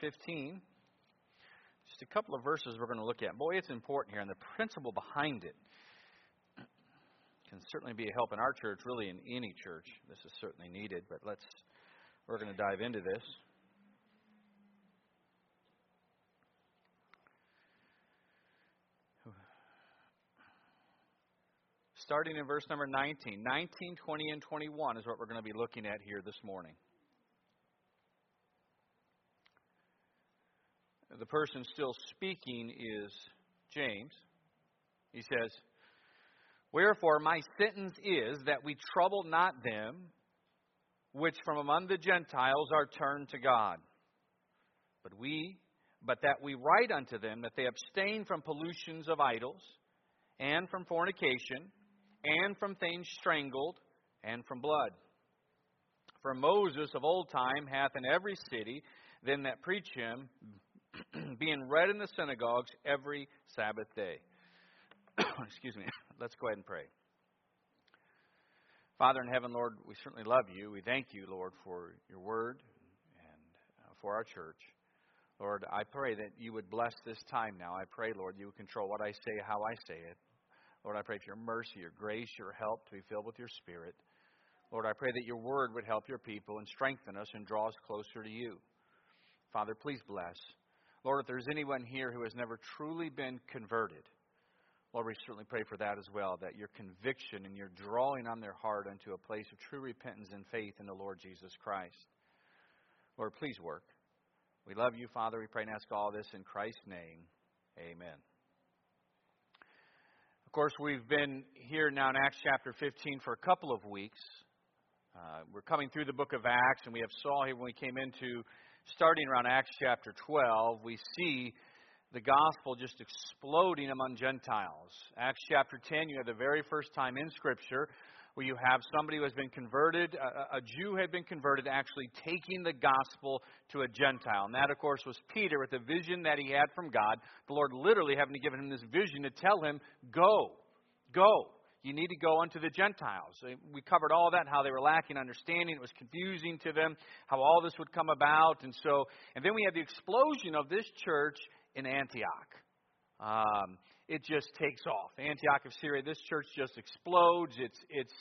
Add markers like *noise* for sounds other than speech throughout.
15. Just a couple of verses we're going to look at. Boy, it's important here, and the principle behind it can certainly be a help in our church, really in any church. This is certainly needed, but let's we're going to dive into this. Starting in verse number 19. 19, 20, and 21 is what we're going to be looking at here this morning. The person still speaking is James. He says, Wherefore my sentence is that we trouble not them which from among the Gentiles are turned to God. But we but that we write unto them that they abstain from pollutions of idols, and from fornication, and from things strangled, and from blood. For Moses of old time hath in every city them that preach him *clears throat* being read in the synagogues every Sabbath day. *coughs* Excuse me. *coughs* Let's go ahead and pray. Father in heaven, Lord, we certainly love you. We thank you, Lord, for your word and uh, for our church. Lord, I pray that you would bless this time now. I pray, Lord, you would control what I say, how I say it. Lord, I pray for your mercy, your grace, your help to be filled with your spirit. Lord, I pray that your word would help your people and strengthen us and draw us closer to you. Father, please bless. Lord, if there's anyone here who has never truly been converted, Lord, we certainly pray for that as well, that your conviction and your drawing on their heart unto a place of true repentance and faith in the Lord Jesus Christ. Lord, please work. We love you, Father. We pray and ask all this in Christ's name. Amen. Of course, we've been here now in Acts chapter 15 for a couple of weeks. Uh, we're coming through the book of Acts, and we have saw here when we came into starting around Acts chapter 12, we see the gospel just exploding among Gentiles. Acts chapter 10, you have the very first time in Scripture where you have somebody who has been converted, a, a, Jew had been converted, actually taking the gospel to a Gentile. And that, of course, was Peter with the vision that he had from God. The Lord literally having to give him this vision to tell him, Go, go. You need to go unto the Gentiles. We covered all that, how they were lacking understanding. It was confusing to them, how all this would come about. And so, and then we had the explosion of this church in Antioch. Um, it just takes off. Antioch of Syria, this church just explodes. It's, it's,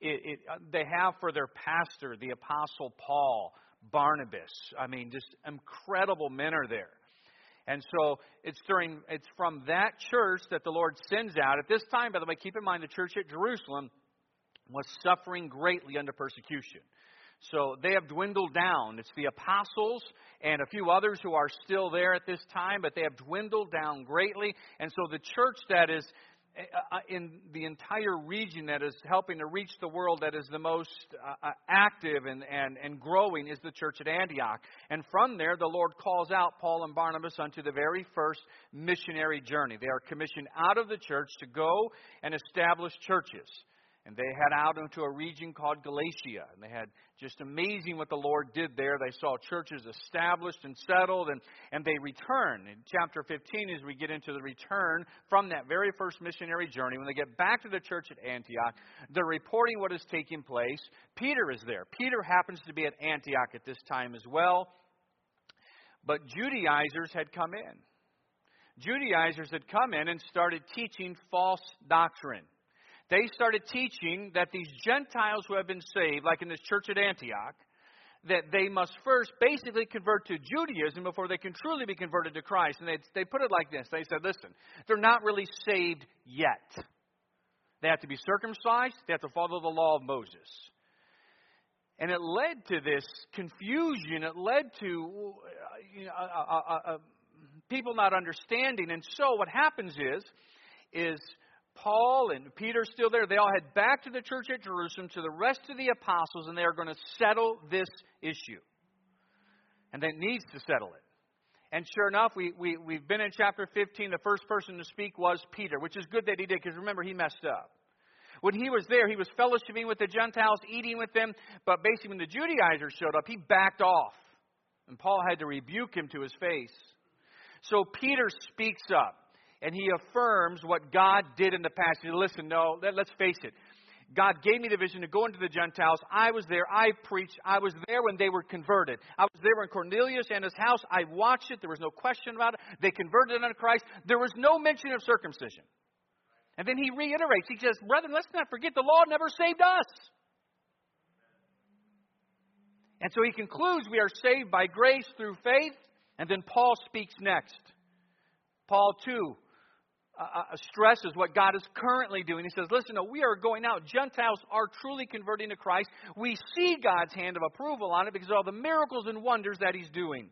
it, it, uh, they have for their pastor the Apostle Paul, Barnabas. I mean, just incredible men are there. And so it's during it's from that church that the Lord sends out. At this time, by the way, keep in mind the church at Jerusalem was suffering greatly under persecution. So they have dwindled down. It's the apostles and a few others who are still there at this time, but they have dwindled down greatly. And so the church that is Uh, uh, in the entire region that is helping to reach the world that is the most uh, uh, active and, and, and growing is the church at Antioch. And from there, the Lord calls out Paul and Barnabas unto the very first missionary journey. They are commissioned out of the church to go and establish churches. And they head out into a region called Galatia. And they had just amazing what the Lord did there. They saw churches established and settled, and, and they return. In chapter 15, as we get into the return from that very first missionary journey, when they get back to the church at Antioch, they're reporting what is taking place. Peter is there. Peter happens to be at Antioch at this time as well. But Judaizers had come in. Judaizers had come in and started teaching false doctrine they started teaching that these Gentiles who have been saved, like in this church at Antioch, that they must first basically convert to Judaism before they can truly be converted to Christ. And they, they put it like this they said, listen, they're not really saved yet. They have to be circumcised, they have to follow the law of Moses. And it led to this confusion. It led to you know, people not understanding. And so what happens is, is Paul and Peter still there. They all head back to the church at Jerusalem, to the rest of the apostles, and they are going to settle this issue. And they needs to settle it. And sure enough, we, we, we've been in chapter 15. The first person to speak was Peter, which is good that he did, because remember, he messed up. When he was there, he was fellowshipping with the Gentiles, eating with them, but basically, when the Judaizers showed up, he backed off. And Paul had to rebuke him to his face. So Peter speaks up and he affirms what God did in the past. He said, Listen, no, let, us face it. God gave me the vision to go into the Gentiles. I was there. I preached. I was there when they were converted. I was there when Cornelius and his house. I watched it. There was no question about it. They converted unto Christ. There was no mention of circumcision. And then he reiterates. He says, Brethren, let's not forget the law never saved us. And so he concludes we are saved by grace through faith. And then Paul speaks next. Paul, too, uh, stresses what God is currently doing. He says, Listen, no, we are going out. Gentiles are truly converting to Christ. We see God's hand of approval on it because of all the miracles and wonders that He's doing.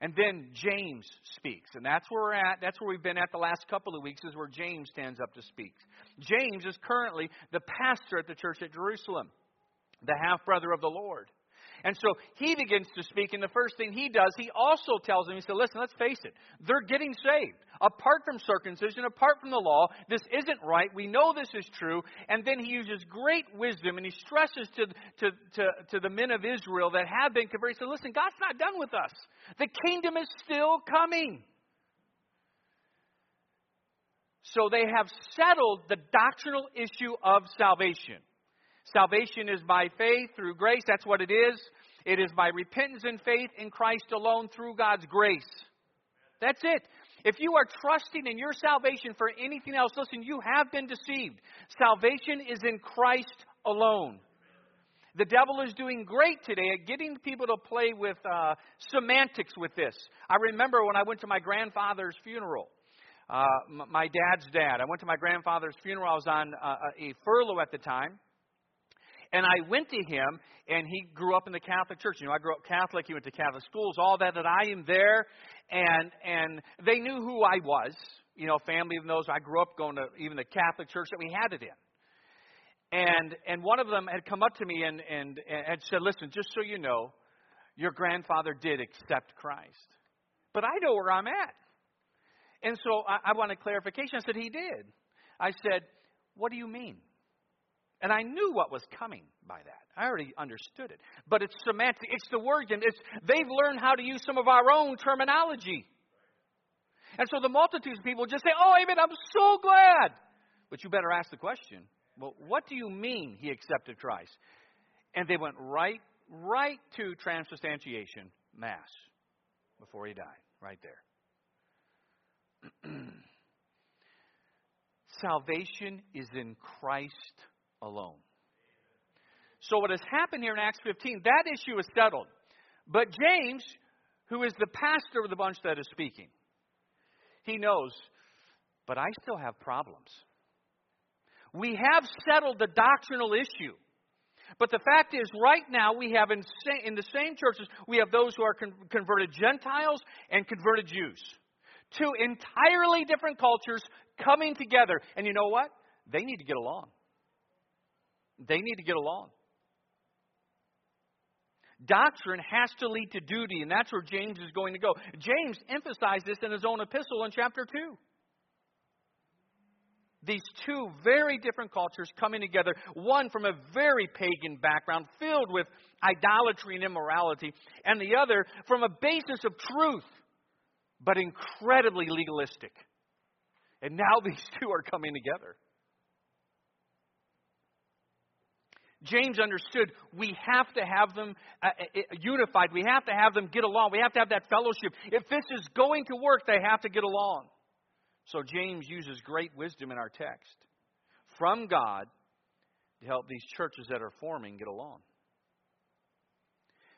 And then James speaks. And that's where we're at. That's where we've been at the last couple of weeks, is where James stands up to speak. James is currently the pastor at the church at Jerusalem, the half brother of the Lord. And so he begins to speak, and the first thing he does, he also tells them, he said, Listen, let's face it, they're getting saved. Apart from circumcision, apart from the law, this isn't right. We know this is true. And then he uses great wisdom, and he stresses to, to, to, to the men of Israel that have been converted, he said, Listen, God's not done with us. The kingdom is still coming. So they have settled the doctrinal issue of salvation. Salvation is by faith through grace. That's what it is. It is by repentance and faith in Christ alone through God's grace. That's it. If you are trusting in your salvation for anything else, listen, you have been deceived. Salvation is in Christ alone. The devil is doing great today at getting people to play with uh, semantics with this. I remember when I went to my grandfather's funeral. Uh, my dad's dad. I went to my grandfather's funeral. I was on uh, a furlough at the time. And I went to him, and he grew up in the Catholic Church. You know, I grew up Catholic. He went to Catholic schools, all that. That I am there, and and they knew who I was. You know, family knows I grew up going to even the Catholic church that we had it in. And and one of them had come up to me and and, and said, "Listen, just so you know, your grandfather did accept Christ, but I know where I'm at." And so I, I wanted clarification. I said, "He did." I said, "What do you mean?" And I knew what was coming by that. I already understood it. But it's semantic. It's the word. And it's, they've learned how to use some of our own terminology. And so the multitudes of people just say, Oh, amen, I'm so glad. But you better ask the question Well, what do you mean he accepted Christ? And they went right, right to transubstantiation, Mass, before he died, right there. *clears throat* Salvation is in Christ alone. So, what has happened here in Acts 15, that issue is settled. But James, who is the pastor of the bunch that is speaking, he knows, but I still have problems. We have settled the doctrinal issue. But the fact is, right now, we have in, in the same churches, we have those who are con- converted Gentiles and converted Jews. Two entirely different cultures coming together. And you know what? They need to get along. They need to get along. Doctrine has to lead to duty, and that's where James is going to go. James emphasized this in his own epistle in chapter 2. These two very different cultures coming together, one from a very pagan background filled with idolatry and immorality, and the other from a basis of truth, but incredibly legalistic. And now *laughs* these two are coming together. James understood we have to have them uh, uh, uh, unified. We have to have them get along. We have to have that fellowship. If this is going to work, they have to get along. So James uses great wisdom in our text from God to help these churches that are forming get along.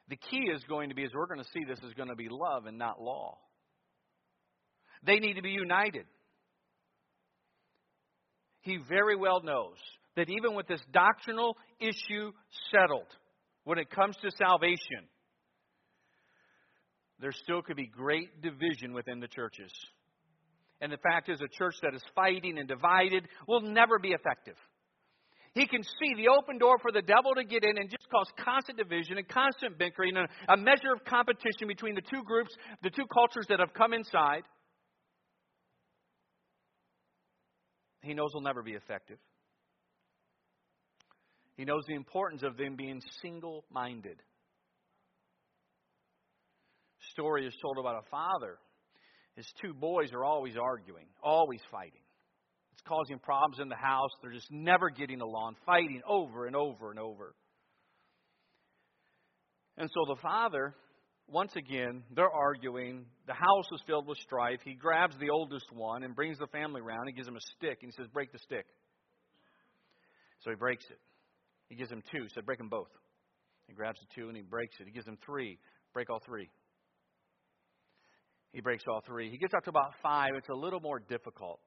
The key is going to be, as we're going to see, this is going to be love and not law. They need to be united. He very well knows that even with this doctrinal issue settled, when it comes to salvation, there still could be great division within the churches. And the fact is, a church that is fighting and divided will never be effective. He can see the open door for the devil to get in and just cause constant division and constant bickering and a measure of competition between the two groups, the two cultures that have come inside. He knows will never be effective. He knows the importance of them being single minded. Story is told about a father. His two boys are always arguing, always fighting. It's causing problems in the house. They're just never getting along, fighting over and over and over. And so the father, once again, they're arguing. The house is filled with strife. He grabs the oldest one and brings the family around. He gives him a stick and he says, Break the stick. So he breaks it. He gives him two. He said, Break them both. He grabs the two and he breaks it. He gives him three. Break all three. He breaks all three. He gets up to about five. It's a little more difficult,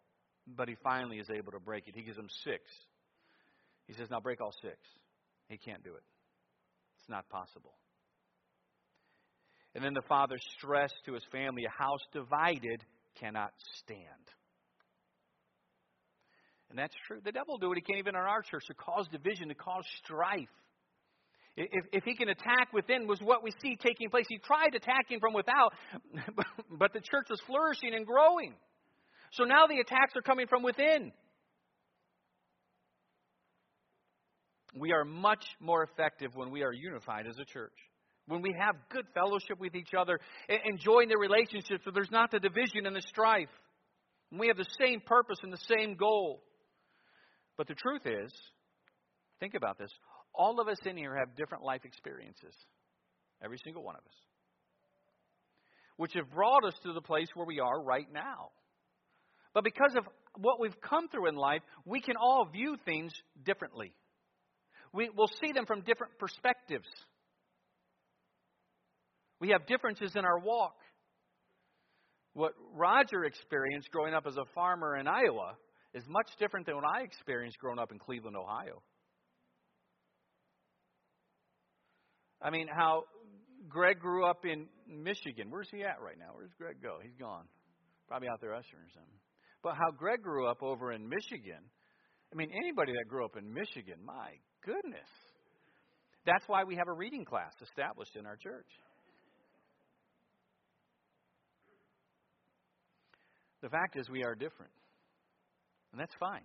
but he finally is able to break it. He gives him six. He says, Now break all six. He can't do it. It's not possible. And then the father stressed to his family a house divided cannot stand. And that's true. The devil will do it. He can't even in our church to cause division, to cause strife. If, if he can attack within, was what we see taking place. He tried attacking from without, *laughs* but the church was flourishing and growing. So now the attacks are coming from within. We are much more effective when we are unified as a church. When we have good fellowship with each other, enjoying the relationships, so there's not the division and the strife. We have the same purpose and the same goal. But the truth is, think about this all of us in here have different life experiences. Every single one of us. Which have brought us to the place where we are right now. But because of what we've come through in life, we can all view things differently. We, will see them from different perspectives. We have differences in our walk. What Roger experienced growing up as a farmer in Iowa is much different than what I experienced growing up in Cleveland, Ohio. I mean, how Greg grew up in Michigan. Where's he at right now? Where's Greg go? He's gone. Probably out there ushering or something. But how Greg grew up over in Michigan. I mean, anybody that grew up in Michigan, my goodness. That's why we have a reading class established in our church. The fact is, we are different. And that's fine.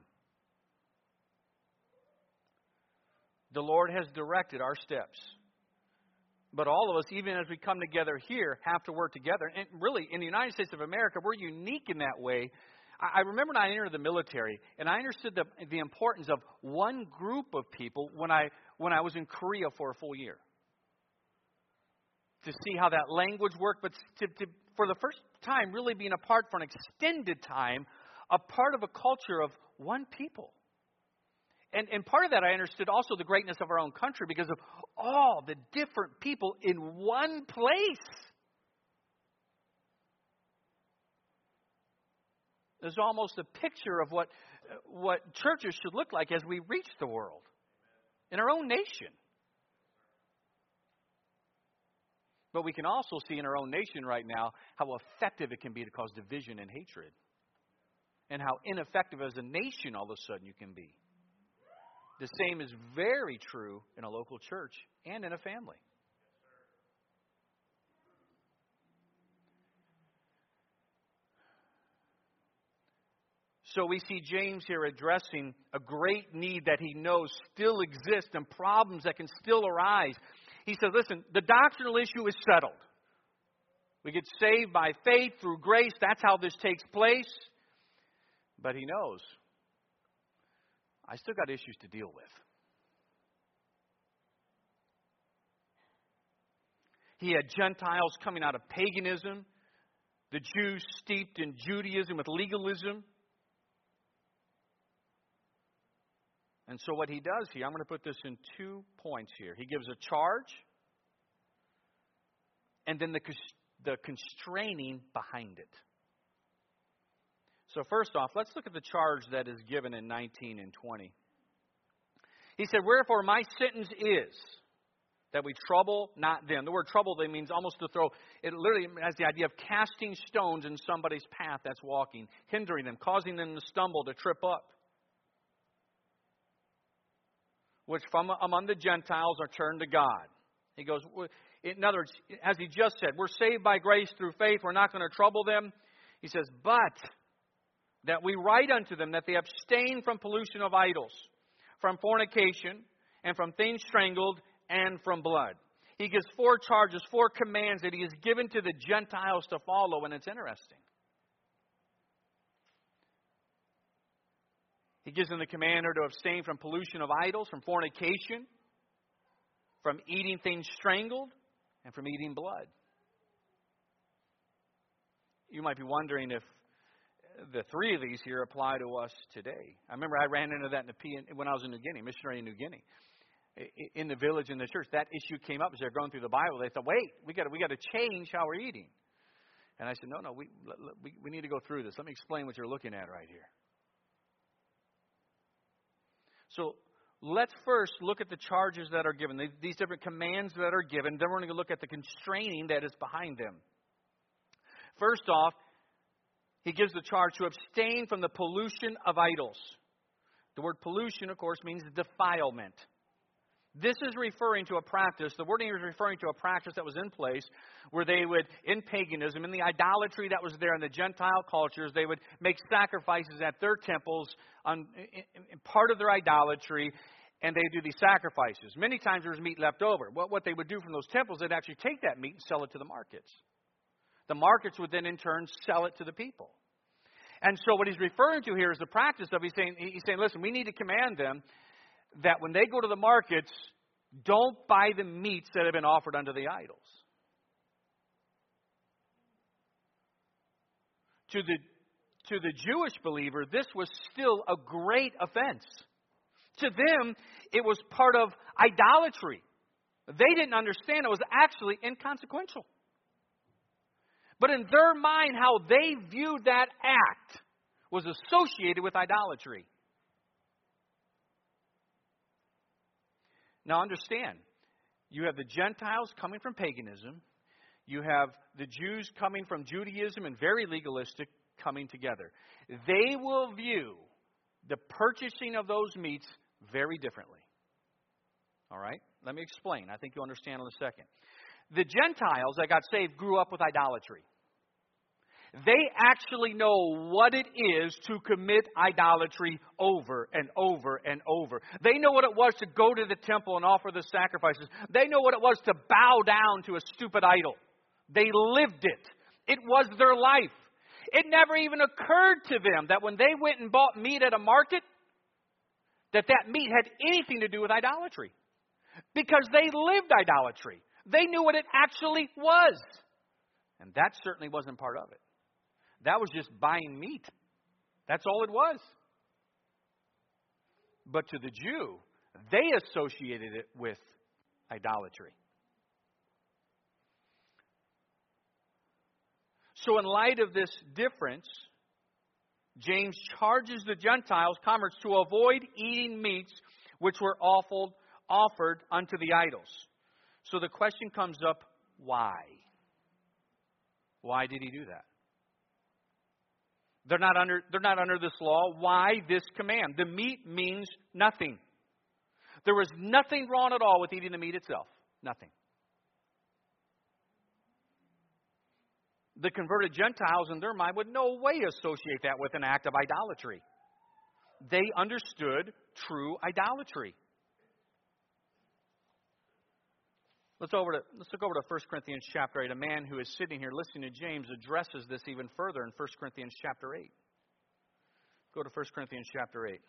The Lord has directed our steps. But all of us, even as we come together here, have to work together. And really, in the United States of America, we're unique in that way. I remember when I entered the military, and I understood the, the importance of one group of people when I, when I was in Korea for a full year. To see how that language worked, but to, to, for the first time, really being apart for an extended time, a part of a culture of one people. And, and part of that, I understood also the greatness of our own country because of all the different people in one place. There's almost a picture of what, what churches should look like as we reach the world in our own nation. But we can also see in our own nation right now how effective it can be to cause division and hatred. And how ineffective as a nation all of a sudden you can be. The same is very true in a local church and in a family. So we see James here addressing a great need that he knows still exists and problems that can still arise. He says, listen, the doctrinal issue is settled. We get saved by faith through grace. That's how this takes place. But he knows I still got issues to deal with. He had Gentiles coming out of paganism, the Jews steeped in Judaism with legalism. And so, what he does here, I'm going to put this in two points here. He gives a charge, and then the, the constraining behind it. So, first off, let's look at the charge that is given in 19 and 20. He said, Wherefore my sentence is that we trouble not them. The word trouble they means almost to throw, it literally has the idea of casting stones in somebody's path that's walking, hindering them, causing them to stumble, to trip up. Which from among the Gentiles are turned to God. He goes, in other words, as he just said, we're saved by grace through faith, we're not going to trouble them. He says, but that we write unto them that they abstain from pollution of idols, from fornication, and from things strangled, and from blood. He gives four charges, four commands that he has given to the Gentiles to follow, and it's interesting. He gives them the command to abstain from pollution of idols, from fornication, from eating things strangled, and from eating blood. You might be wondering if the three of these here apply to us today. I remember I ran into that in the P when I was in New Guinea, missionary in New Guinea. In the village, in the church, that issue came up as they're going through the Bible. They thought, "Wait, we got we got to change how we're eating." And I said, "No, no, we, we we need to go through this. Let me explain what you're looking at right here." So let's first look at the charges that are given, these different commands that are given. Then we're going to look at the constraining that is behind them. First off, he gives the charge to abstain from the pollution of idols. The word pollution, of course, means defilement. This is referring to a practice, the wording is referring to a practice that was in place where they would, in paganism, in the idolatry that was there in the Gentile cultures, they would make sacrifices at their temples on in part of their idolatry, and they do these sacrifices. Many times there was meat left over. What, what they would do from those temples, they'd actually take that meat and sell it to the markets. The markets would then, in turn, sell it to the people. And so, what he's referring to here is the practice of he's saying, he's saying, listen, we need to command them that when they go to the markets, don't buy the meats that have been offered unto the idols. To the, to the Jewish believer, this was still a great offense. To them, it was part of idolatry. They didn't understand it was actually inconsequential. But in their mind, how they viewed that act was associated with idolatry. Now, understand, you have the Gentiles coming from paganism, you have the Jews coming from Judaism and very legalistic coming together. They will view the purchasing of those meats very differently. All right? Let me explain. I think you'll understand in a second. The Gentiles that got saved grew up with idolatry. They actually know what it is to commit idolatry over and over and over. They know what it was to go to the temple and offer the sacrifices. They know what it was to bow down to a stupid idol. They lived it. It was their life. It never even occurred to them that when they went and bought meat at a market, that that meat had anything to do with idolatry. Because they lived idolatry. They knew what it actually was. And that certainly wasn't part of it. That was just buying meat. That's all it was. But to the Jew, they associated it with idolatry. So, in light of this difference, James charges the Gentiles, converts, to avoid eating meats which were offered, unto the idols. So the question comes up why? Why did he do that? They're not under, they're not under this law. Why this command? The meat means nothing. There was nothing wrong at all with eating the meat itself. Nothing. The converted Gentiles in their mind would no way associate that with an act of idolatry. They understood true idolatry. Let's, over to, let's look over to 1 Corinthians chapter 8. A man who is sitting here listening to James addresses this even further in 1 Corinthians chapter 8. Go to 1 Corinthians chapter 8.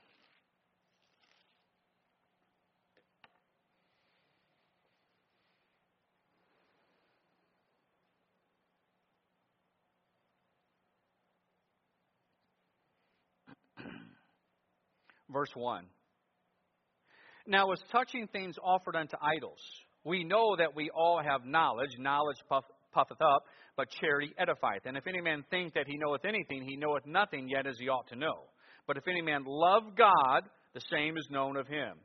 *clears throat* Verse 1. Now, as touching things offered unto idols, we know that we all have knowledge. Knowledge puff, puffeth up, but charity edifieth. And if any man think that he knoweth anything, he knoweth nothing yet as he ought to know. But if any man love God, the same is known of him.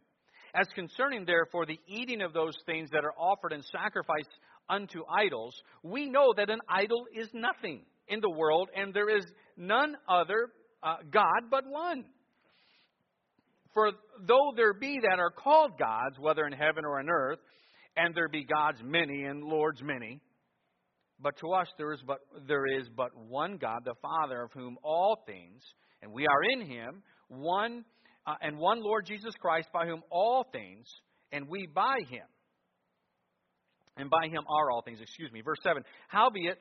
As concerning, therefore, the eating of those things that are offered in sacrifice unto idols, we know that an idol is nothing in the world, and there is none other uh, God but one. For though there be that are called gods, whether in heaven or on earth, and there be gods many and lords many. But to us there is but there is but one God, the Father, of whom all things, and we are in Him, one uh, and one Lord Jesus Christ, by whom all things, and we by Him, and by Him are all things. Excuse me. Verse seven. Howbeit,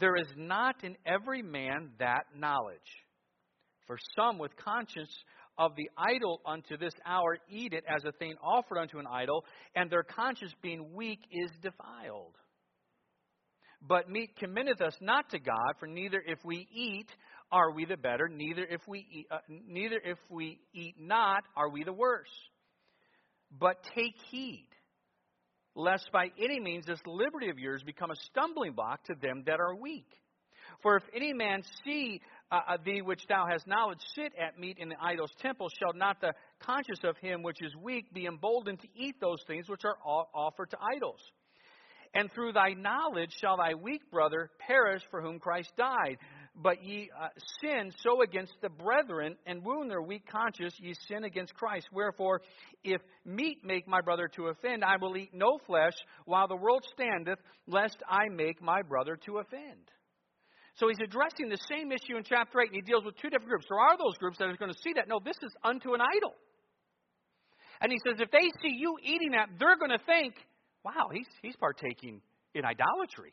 there is not in every man that knowledge. For some with conscience of the idol unto this hour eat it as a thing offered unto an idol, and their conscience being weak is defiled. But meat commendeth us not to God, for neither if we eat are we the better, neither if we eat, uh, neither if we eat not are we the worse. But take heed, lest by any means this liberty of yours become a stumbling block to them that are weak. For if any man see uh, thee which thou hast knowledge sit at meat in the idol's temple, shall not the conscience of him which is weak be emboldened to eat those things which are offered to idols? And through thy knowledge shall thy weak brother perish for whom Christ died. But ye uh, sin so against the brethren and wound their weak conscience, ye sin against Christ. Wherefore, if meat make my brother to offend, I will eat no flesh while the world standeth, lest I make my brother to offend. So he's addressing the same issue in chapter 8, and he deals with two different groups. There are those groups that are going to see that, no, this is unto an idol. And he says, if they see you eating that, they're going to think, wow, he's, he's partaking in idolatry.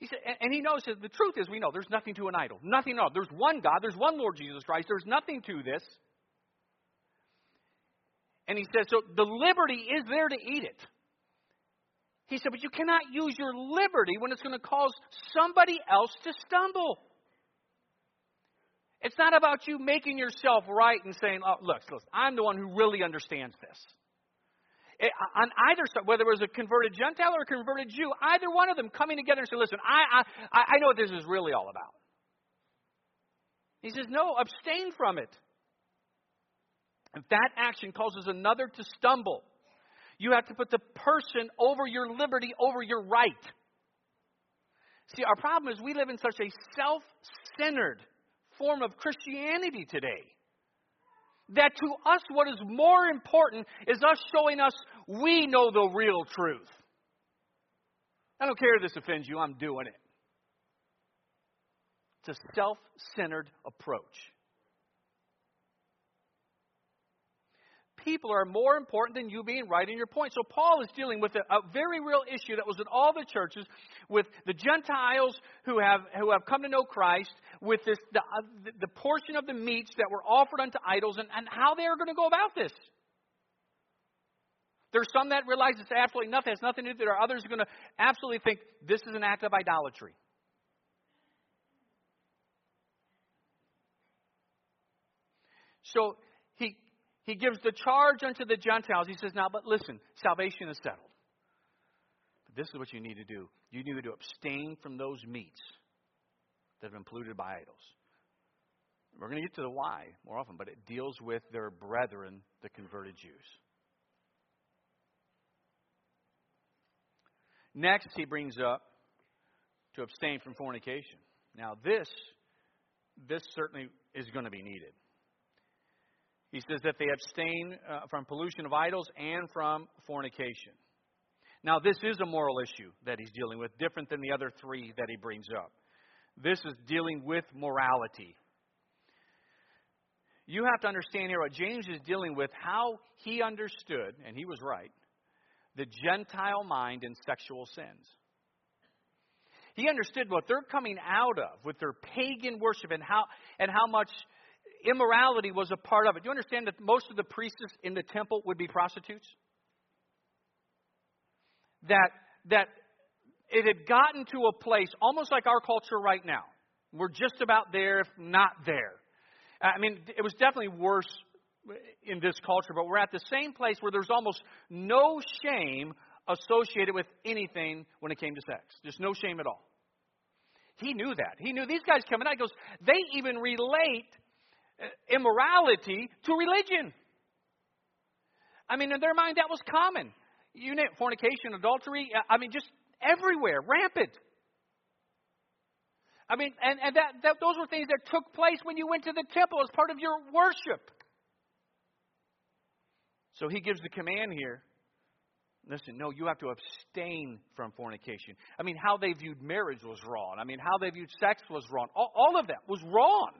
He said, and he knows that the truth is, we know there's nothing to an idol. Nothing at all. There's one God, there's one Lord Jesus Christ, there's nothing to this. And he says, so the liberty is there to eat it. He said, but you cannot use your liberty when it's going to cause somebody else to stumble. It's not about you making yourself right and saying, oh, look, I'm the one who really understands this. It, on either side, whether it was a converted Gentile or a converted Jew, either one of them coming together and saying, listen, I, I, I know what this is really all about. He says, no, abstain from it. If that action causes another to stumble, you have to put the person over your liberty, over your right. See, our problem is we live in such a self centered form of Christianity today that to us, what is more important is us showing us we know the real truth. I don't care if this offends you, I'm doing it. It's a self centered approach. People are more important than you being right in your point. So Paul is dealing with a, a very real issue that was in all the churches with the Gentiles who have who have come to know Christ, with this the, uh, the portion of the meats that were offered unto idols, and, and how they are going to go about this. There's some that realize it's absolutely nothing, has nothing to do with it. There are others who are going to absolutely think this is an act of idolatry. So he gives the charge unto the Gentiles. He says, Now, but listen, salvation is settled. But this is what you need to do. You need to abstain from those meats that have been polluted by idols. We're going to get to the why more often, but it deals with their brethren, the converted Jews. Next, he brings up to abstain from fornication. Now, this, this certainly is going to be needed. He says that they abstain uh, from pollution of idols and from fornication. Now, this is a moral issue that he's dealing with, different than the other three that he brings up. This is dealing with morality. You have to understand here what James is dealing with, how he understood, and he was right, the Gentile mind and sexual sins. He understood what they're coming out of with their pagan worship and how, and how much immorality was a part of it. Do you understand that most of the priests in the temple would be prostitutes? That, that it had gotten to a place, almost like our culture right now. We're just about there, if not there. I mean, it was definitely worse in this culture, but we're at the same place where there's almost no shame associated with anything when it came to sex. Just no shame at all. He knew that. He knew these guys coming out. He goes, they even relate immorality to religion. I mean, in their mind, that was common. You know, fornication, adultery, uh, I mean, just everywhere, rampant. I mean, and, and that, that, those were things that took place when you went to the temple as part of your worship. So he gives the command here. Listen, no, you have to abstain from fornication. I mean, how they viewed marriage was wrong. I mean, how they viewed sex was wrong. All, all of that was wrong.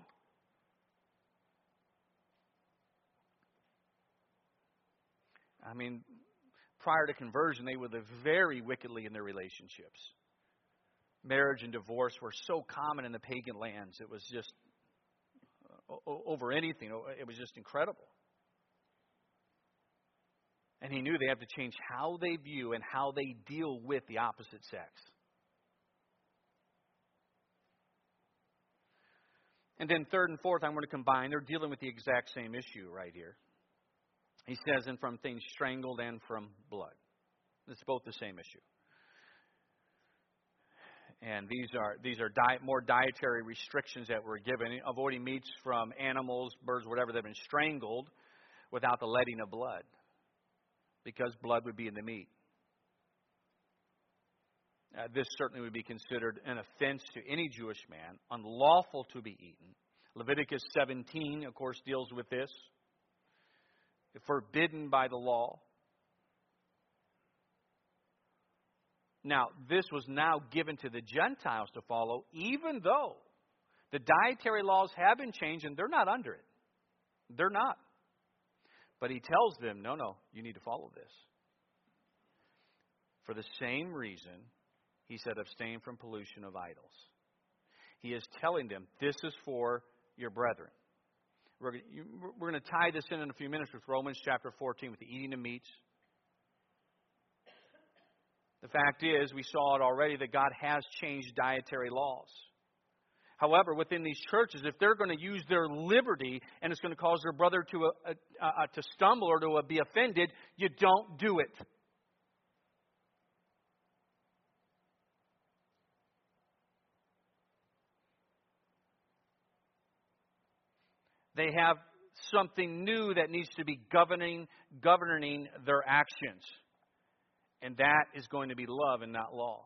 I mean, prior to conversion, they live very wickedly in their relationships. Marriage and divorce were so common in the pagan lands, it was just uh, over anything. It was just incredible. And he knew they have to change how they view and how they deal with the opposite sex. And then third and fourth, I'm going to combine. They're dealing with the exact same issue right here. He says, and from things strangled and from blood. It's both the same issue. And these are these are diet, more dietary restrictions that were given, avoiding meats from animals, birds, whatever that have been strangled, without the letting of blood, because blood would be in the meat. Uh, this certainly would be considered an offense to any Jewish man, unlawful to be eaten. Leviticus 17, of course, deals with this. Forbidden by the law. Now, this was now given to the Gentiles to follow, even though the dietary laws have been changed and they're not under it. They're not. But he tells them, no, no, you need to follow this. For the same reason, he said, abstain from pollution of idols. He is telling them, this is for your brethren. We're, we're going to tie this in in a few minutes with Romans chapter 14 with the eating of meats the fact is, we saw it already that God has changed dietary laws. However, within these churches, if they're going to use their liberty and it's going to cause their brother to, uh, uh, uh, to stumble or to be offended, you don't do it. They have something new that needs to be governing, governing their actions. And that is going to be love and not law.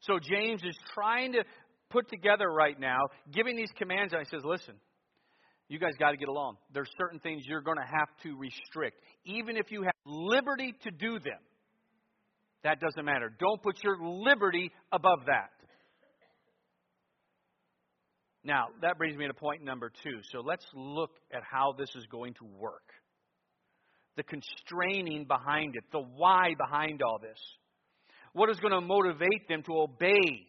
So James is trying to put together right now, giving these commands, and he says, listen, you guys got to get along. There's certain things you're going to have to restrict. Even if you have liberty to do them, that doesn't matter. Don't put your liberty above that. Now, that brings me to point number two. So let's look at how this is going to work the constraining behind it, the why behind all this. What is going to motivate them to obey?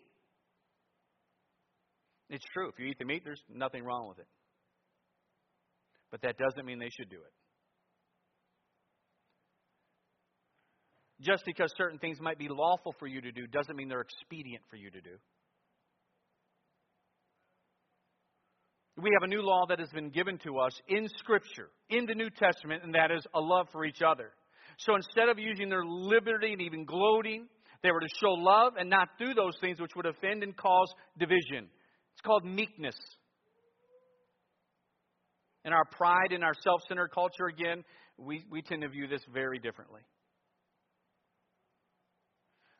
It's true. If you eat the meat, there's nothing wrong with it. But that doesn't mean they should do it. Just because certain things might be lawful for you to do doesn't mean they're expedient for you to do. We have a new law that has been given to us in Scripture, in the New Testament, and that is a love for each other. So instead of using their liberty and even gloating, they were to show love and not do those things which would offend and cause division. It's called meekness. In our pride and our self centered culture, again, we, we tend to view this very differently.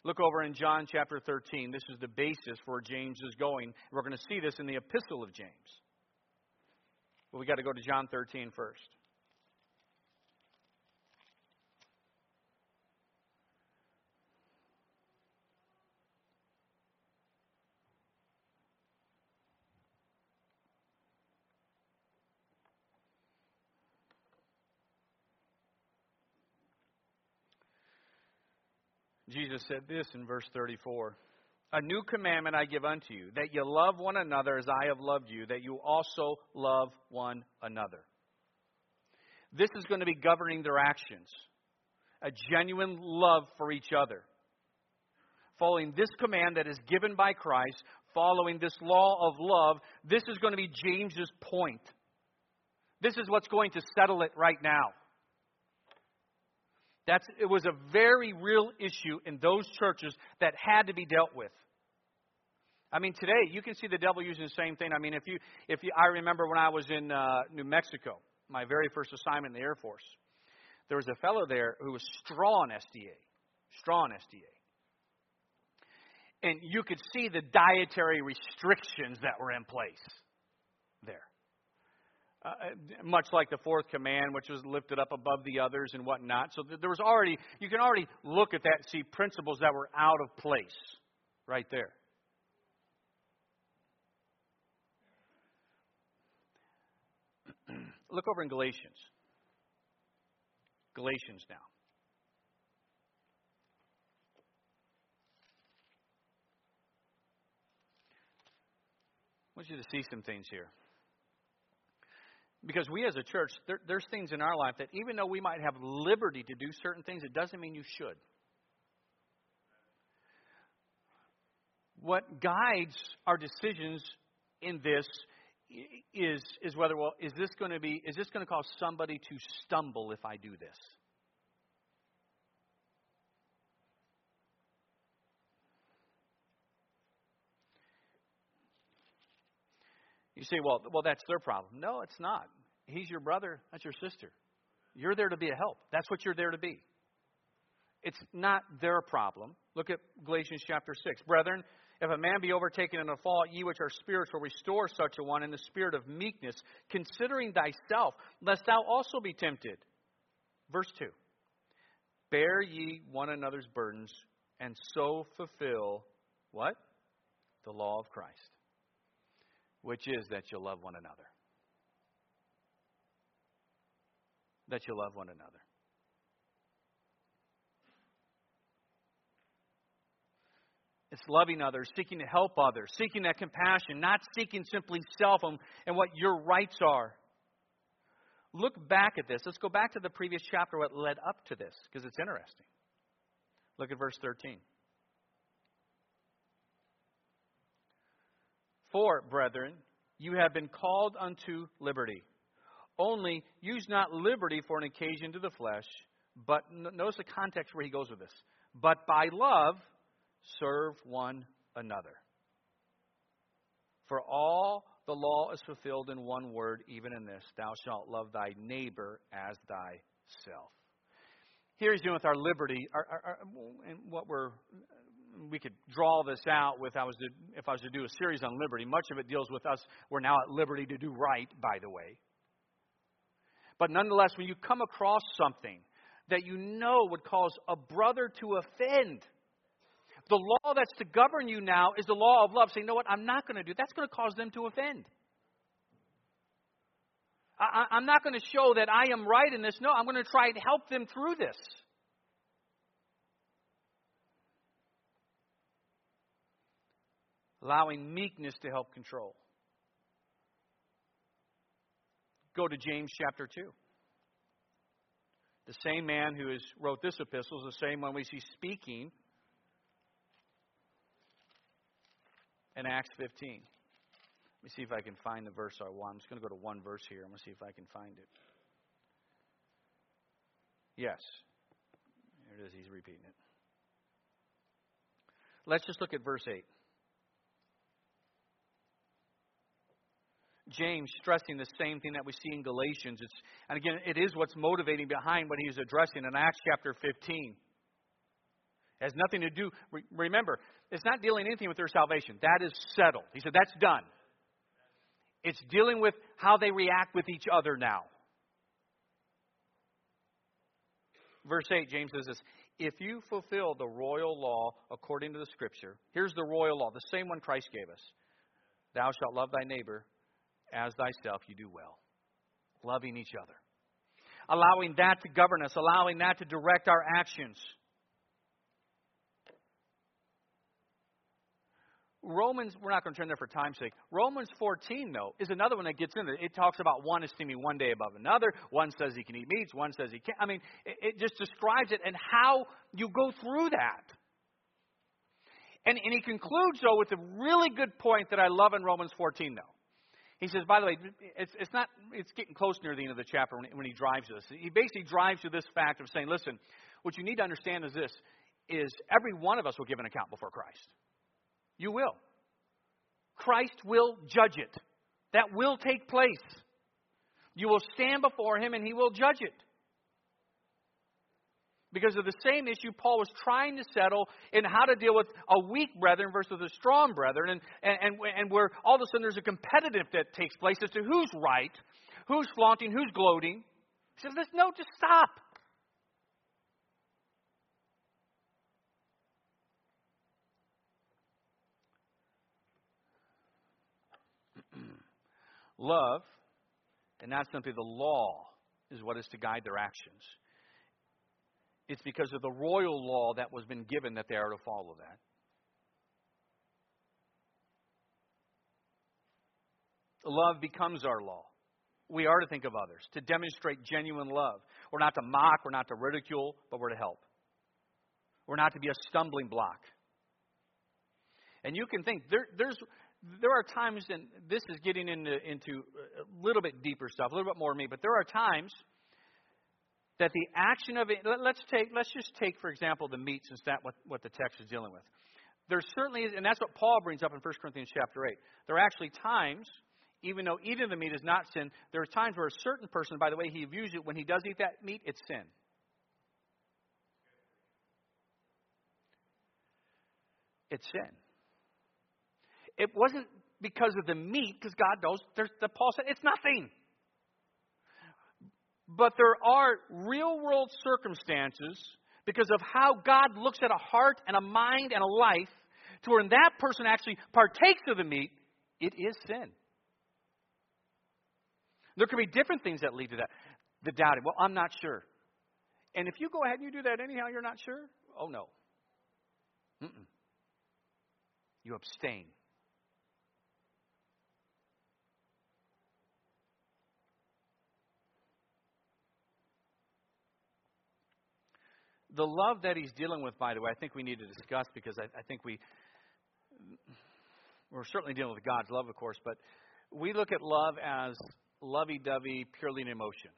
Look over in John chapter 13. This is the basis for where James is going. We're going to see this in the epistle of James. But we've got to go to John 13 first. Jesus said this in verse 34. A new commandment I give unto you, that you love one another as I have loved you, that you also love one another. This is going to be governing their actions. A genuine love for each other. Following this command that is given by Christ, following this law of love, this is going to be James's point. This is what's going to settle it right now. That's, it was a very real issue in those churches that had to be dealt with. I mean, today you can see the devil using the same thing. I mean, if you, if you, I remember when I was in uh, New Mexico, my very first assignment in the Air Force. There was a fellow there who was straw on SDA, straw on SDA, and you could see the dietary restrictions that were in place there. Uh, much like the fourth command, which was lifted up above the others and whatnot. So there was already, you can already look at that and see principles that were out of place right there. *clears throat* Look over in Galatians. Galatians now. I want you to see some things here. Because we as a church, there, there's things in our life that even though we might have liberty to do certain things, it doesn't mean you should. What guides our decisions in this is, is whether, well, is this going to be, is this going to cause somebody to stumble if I do this? You say, well, well, that's their problem. No, it's not. He's your brother. That's your sister. You're there to be a help. That's what you're there to be. It's not their problem. Look at Galatians chapter 6. Brethren, if a man be overtaken in a fault, ye which are spiritual, restore such a one in the spirit of meekness, considering thyself, lest thou also be tempted. Verse 2 Bear ye one another's burdens, and so fulfill what? The law of Christ which is that you love one another. That you love one another. It's loving others, seeking to help others, seeking that compassion, not seeking simply self and, and what your rights are. Look back at this. Let's go back to the previous chapter, what led up to this, because it's interesting. Look at verse 13. For, brethren, you have been called unto liberty. Only use not liberty for an occasion to the flesh, but notice the context where he goes with this. But by love, serve one another. For all the law is fulfilled in one word, even in this Thou shalt love thy neighbor as thyself. Here he's doing with our liberty, our, our, our, and what we're we could draw this out with I was to, if I was to do a series on liberty. Much of it deals with us. We're now at liberty to do right, by the way. But nonetheless, when you come across something that you know would cause a brother to offend, the law that's to govern you now is the law of love. Saying, you know what, I'm not going to do. That's going to cause them to offend. I, am not going to show that I am right in this. No, I'm going to try to help them through this. Allowing meekness to help control. Go to James chapter 2. The same man who has wrote this epistle is the same one we see speaking in Acts 15. Let me see if I can find the verse I want. I'm just going to go to one verse here. I'm going to see if I can find it. Yes. There it is. He's repeating it. Let's just look at verse 8. James stressing the same thing that we see in Galatians. It's, and again, it is what's motivating behind what he's addressing in Acts chapter 15. It has nothing to do, remember, it's not dealing anything with their salvation. That is settled. He said, that's done. It's dealing with how they react with each other now. Verse 8, James says this If you fulfill the royal law according to the Scripture, here's the royal law, the same one Christ gave us Thou shalt love thy neighbor as thyself, you do well. Loving each other. Allowing that to govern us, allowing that to direct our actions. Romans, we're not going to turn there for time's sake. Romans 14, though, is another one that gets in there. It talks about one esteeming one day above another. One says he can eat meats. One says he can't. I mean, it, it just describes it and how you go through that. And, and he concludes, though, with a really good point that I love in Romans 14, though. He says, by the way, it's, it's not, it's getting close near the end of the chapter when, when he drives this. He basically drives to this fact of saying, listen, what you need to understand is this, is every one of us will give an account before Christ. You will. Christ will judge it. That will take place. You will stand before him and he will judge it because of the same issue Paul was trying to settle in how to deal with a weak brethren versus a strong brethren, and, and, and, where all of a sudden there's a competitive that takes place as to who's right, who's flaunting, who's gloating. He says, no, just stop. *clears throat* Love, and not simply the law, is what is to guide their actions. It's because of the royal law that was been given that they are to follow that. Love becomes our law. We are to think of others, to demonstrate genuine love. We're not to mock, we're not to ridicule, but we're to help. We're not to be a stumbling block. And you can think there, there's there are times, and this is getting into into a little bit deeper stuff, a little bit more me, but there are times that the action of it. Let's take let's just take for example the meat, since that what what the text is dealing with. There certainly is, and that's what Paul brings up in 1 Corinthians chapter 8. There are actually times, even though eating the meat is not sin, there are times where a certain person, by the way he views it, when he does eat that meat, it's sin. It's sin. It wasn't because of the meat, because God knows. The Paul said it's nothing. But there are real world circumstances because of how God looks at a heart and a mind and a life to where that person actually partakes of the meat, it is sin. There could be different things that lead to that. The doubting. Well, I'm not sure. And if you go ahead and you do that anyhow, you're not sure? Oh, no. Mm-mm. You abstain. The love that he's dealing with, by the way, I think we need to discuss because I, I think we we're certainly dealing with God's love, of course, but we look at love as lovey-dovey, purely an emotion.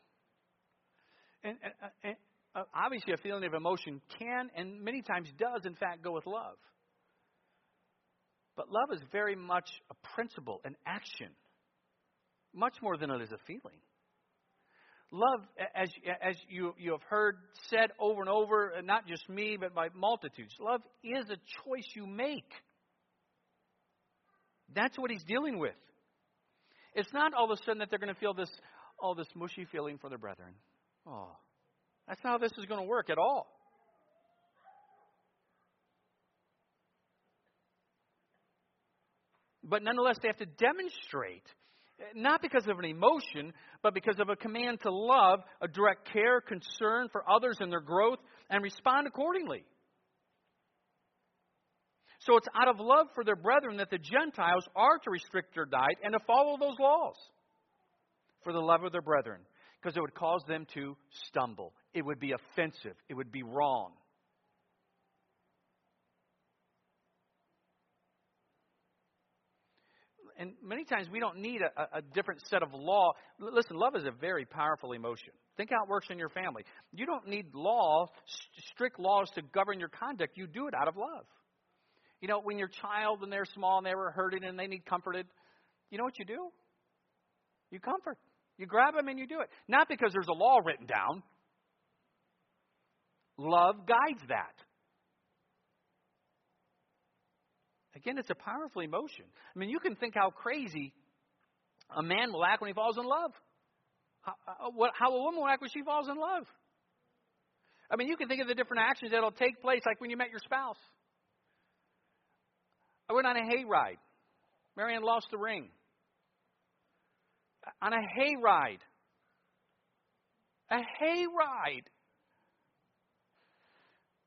And, and, and uh, obviously, a feeling of emotion can and many times does, in fact, go with love. But love is very much a principle, an action, much more than it is a feeling. Love, as, as you, you have heard said over and over, not just me, but by multitudes, love is a choice you make. That's what he's dealing with. It's not all of a sudden that they're going to feel this, all this mushy feeling for their brethren. Oh, that's not how this is going to work at all. But nonetheless, they have to demonstrate not because of an emotion, but because of a command to love, a direct care, concern for others and their growth, and respond accordingly. So it's out of love for their brethren that the Gentiles are to restrict their diet and to follow those laws for the love of their brethren, because it would cause them to stumble. It would be offensive. It would be wrong. And many times we don't need a, a, different set of law. Listen, love is a very powerful emotion. Think how it works in your family. You don't need law, strict laws to govern your conduct. You do it out of love. You know, when your child, when they're small and they were hurting and they need comforted, you know what you do? You comfort. You grab them and you do it. Not because there's a law written down. Love guides that. Again, it's a powerful emotion. I mean, you can think how crazy a man will act when he falls in love. How, uh, how a woman will act when she falls in love. I mean, you can think of the different actions that'll take place, like when you met your spouse. I went on a hayride. Marianne lost the ring. On a hayride. A hayride.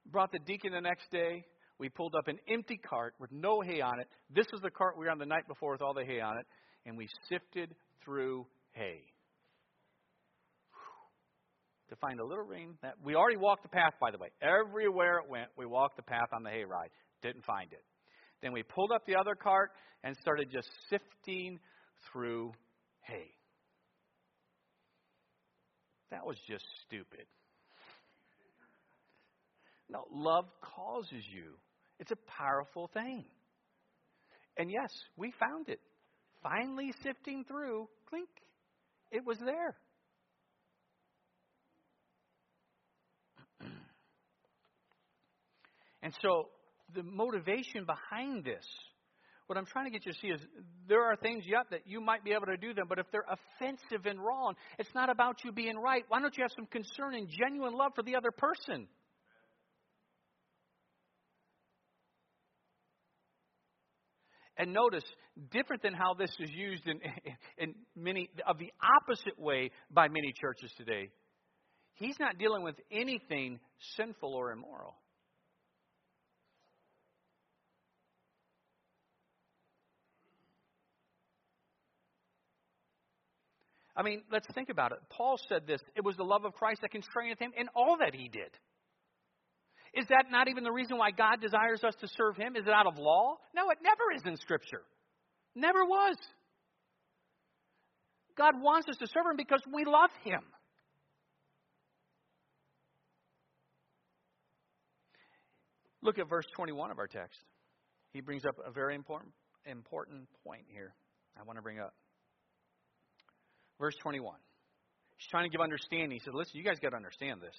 Brought the deacon the next day we pulled up an empty cart with no hay on it. This is the cart we were on the night before with all the hay on it. And we sifted through hay. To find a little ring that we already walked the path by the way. Everywhere it went we walked the path on the hay ride. Didn't find it. Then we pulled up the other cart and started just sifting through hay. That was just stupid. No love causes you it's a powerful thing. And yes, we found it. Finally sifting through, clink, it was there. *clears throat* and so the motivation behind this, what I'm trying to get you to see is there are things, yet that you might be able to do them, but if they're offensive and wrong, it's not about you being right. Why don't you have some concern and genuine love for the other person? And notice, different than how this is used in, *laughs* in many of the opposite way by many churches today. He's not dealing with anything sinful or immoral. I mean, let's think about it. Paul said this it was the love of Christ that constrained him in all that he did. Is that not even the reason why God desires us to serve him? Is it out of law? No, it never is in Scripture. Never was. God wants us to serve him because we love him. Look at verse 21 of our text. He brings up a very important, important point here I want to bring up. Verse 21. He's trying to give understanding. He said, Listen, you guys got to understand this.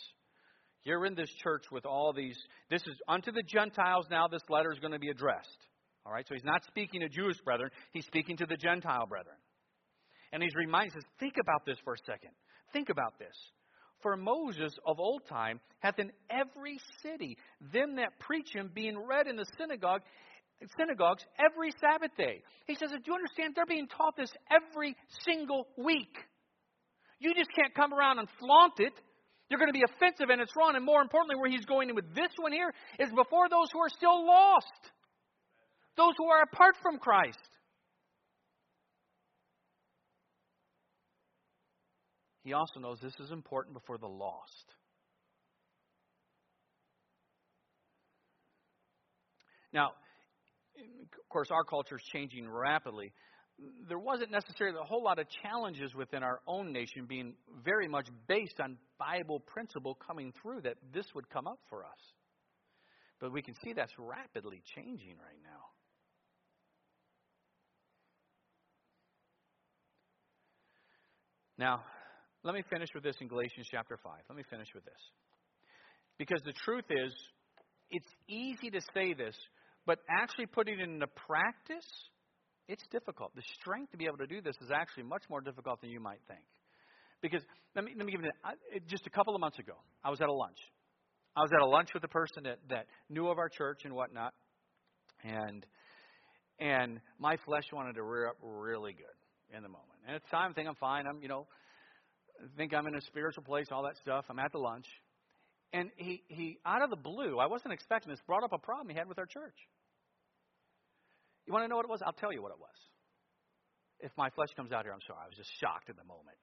You're in this church with all these. This is unto the Gentiles now this letter is going to be addressed. All right, so he's not speaking to Jewish brethren, he's speaking to the Gentile brethren. And he's reminding us, think about this for a second. Think about this. For Moses of old time hath in every city them that preach him being read in the synagogue synagogues every Sabbath day. He says, Do you understand? They're being taught this every single week. You just can't come around and flaunt it. You're going to be offensive and it's wrong. And more importantly, where he's going with this one here is before those who are still lost, those who are apart from Christ. He also knows this is important before the lost. Now, of course, our culture is changing rapidly. There wasn't necessarily a whole lot of challenges within our own nation being very much based on Bible principle coming through that this would come up for us. But we can see that's rapidly changing right now. Now, let me finish with this in Galatians chapter 5. Let me finish with this. Because the truth is, it's easy to say this, but actually putting it into practice, it's difficult. The strength to be able to do this is actually much more difficult than you might think. Because let me, let me give you just a couple of months ago, I was at a lunch. I was at a lunch with a person that, that knew of our church and whatnot, and and my flesh wanted to rear up really good in the moment. And at the time, I think I'm fine. I'm you know, think I'm in a spiritual place, all that stuff. I'm at the lunch, and he he out of the blue, I wasn't expecting this, brought up a problem he had with our church. You want to know what it was? I'll tell you what it was. If my flesh comes out here, I'm sorry. I was just shocked in the moment.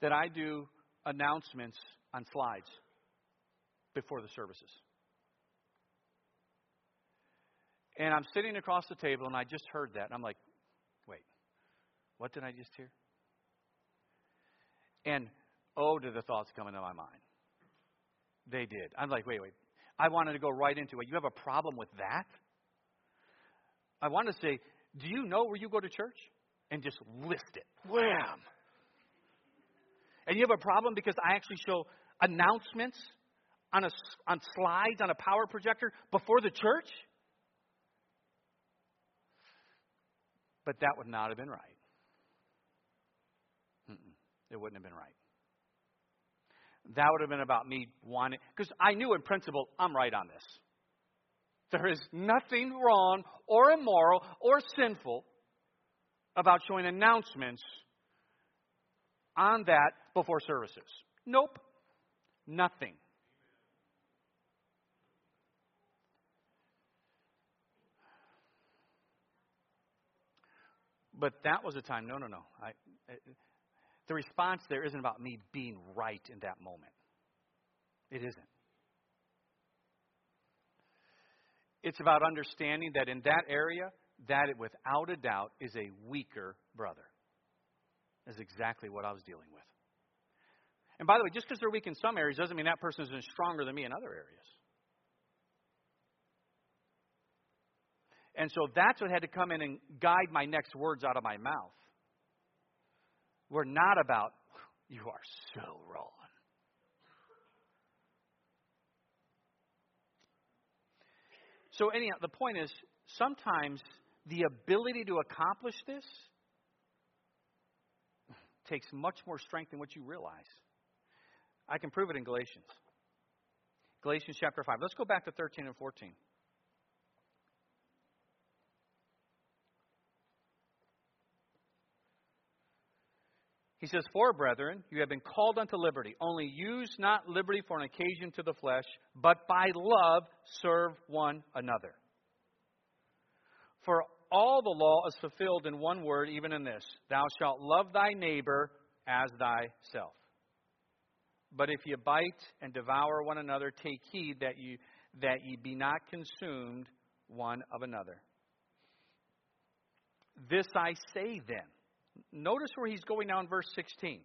That I do announcements on slides before the services. And I'm sitting across the table and I just heard that. And I'm like, wait, what did I just hear? And oh, did the thoughts come into my mind? They did. I'm like, wait, wait. I wanted to go right into it. You have a problem with that? I want to say, do you know where you go to church? And just list it. Wham! And you have a problem because I actually show announcements on, a, on slides on a power projector before the church? But that would not have been right. Mm-mm, it wouldn't have been right. That would have been about me wanting, because I knew in principle I'm right on this. There is nothing wrong or immoral or sinful about showing announcements on that before services. Nope. Nothing. But that was a time, no, no, no. I, the response there isn't about me being right in that moment. It isn't. It's about understanding that in that area, that without a doubt is a weaker brother. Is exactly what I was dealing with. And by the way, just because they're weak in some areas doesn't mean that person is stronger than me in other areas. And so that's what had to come in and guide my next words out of my mouth. We're not about, you are so wrong. So, anyhow, the point is sometimes the ability to accomplish this takes much more strength than what you realize. I can prove it in Galatians. Galatians chapter 5. Let's go back to 13 and 14. He says, For, brethren, you have been called unto liberty. Only use not liberty for an occasion to the flesh, but by love serve one another. For all the law is fulfilled in one word, even in this Thou shalt love thy neighbor as thyself. But if ye bite and devour one another, take heed that you that ye be not consumed one of another. This I say then. Notice where he's going now in verse 16.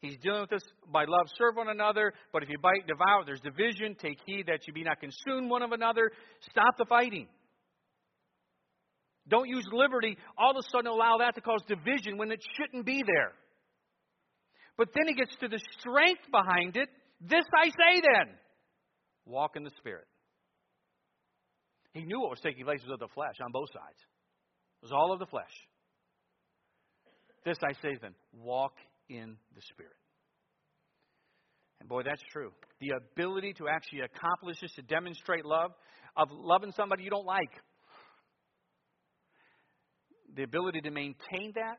He's dealing with this by love, serve one another. But if you bite, devour, there's division. Take heed that you be not consumed one of another. Stop the fighting. Don't use liberty, all of a sudden allow that to cause division when it shouldn't be there. But then he gets to the strength behind it. This I say then walk in the Spirit. He knew what was taking place was of the flesh on both sides. It was all of the flesh. This I say then walk in the Spirit. And boy, that's true. The ability to actually accomplish this, to demonstrate love, of loving somebody you don't like, the ability to maintain that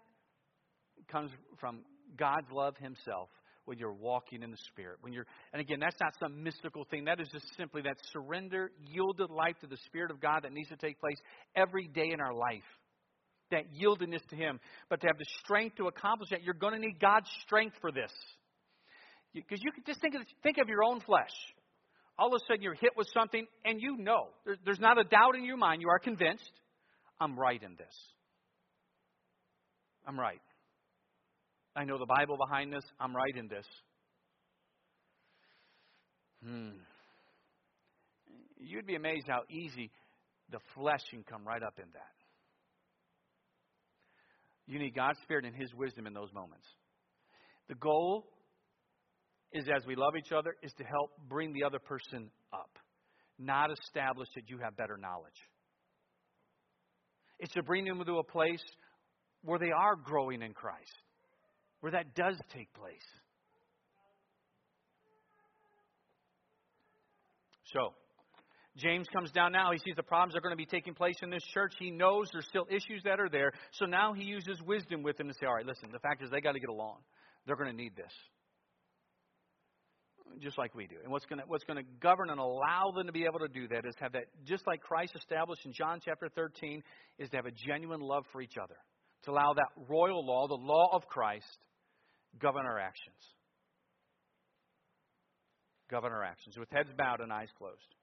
comes from God's love Himself when you're walking in the Spirit. When you're, and again, that's not some mystical thing. That is just simply that surrender, yielded life to the Spirit of God that needs to take place every day in our life. That yieldedness to Him. But to have the strength to accomplish that, you're going to need God's strength for this. Because you, you can just think of, think of your own flesh. All of a sudden, you're hit with something, and you know, there, there's not a doubt in your mind. You are convinced, I'm right in this. I'm right. I know the Bible behind this. I'm right in this. Hmm. You'd be amazed how easy the flesh can come right up in that. You need God's Spirit and His wisdom in those moments. The goal is as we love each other is to help bring the other person up, not establish that you have better knowledge. It's to bring them to a place where they are growing in Christ, where that does take place. So, James comes down now. He sees the problems that are going to be taking place in this church. He knows there's still issues that are there. So now he uses wisdom with them to say, all right, listen, the fact is they got to get along. They're going to need this. Just like we do. And what's going, to, what's going to govern and allow them to be able to do that is have that, just like Christ established in John chapter 13, is to have a genuine love for each other to allow that royal law, the law of Christ, govern our actions. Govern our actions with heads bowed and eyes closed.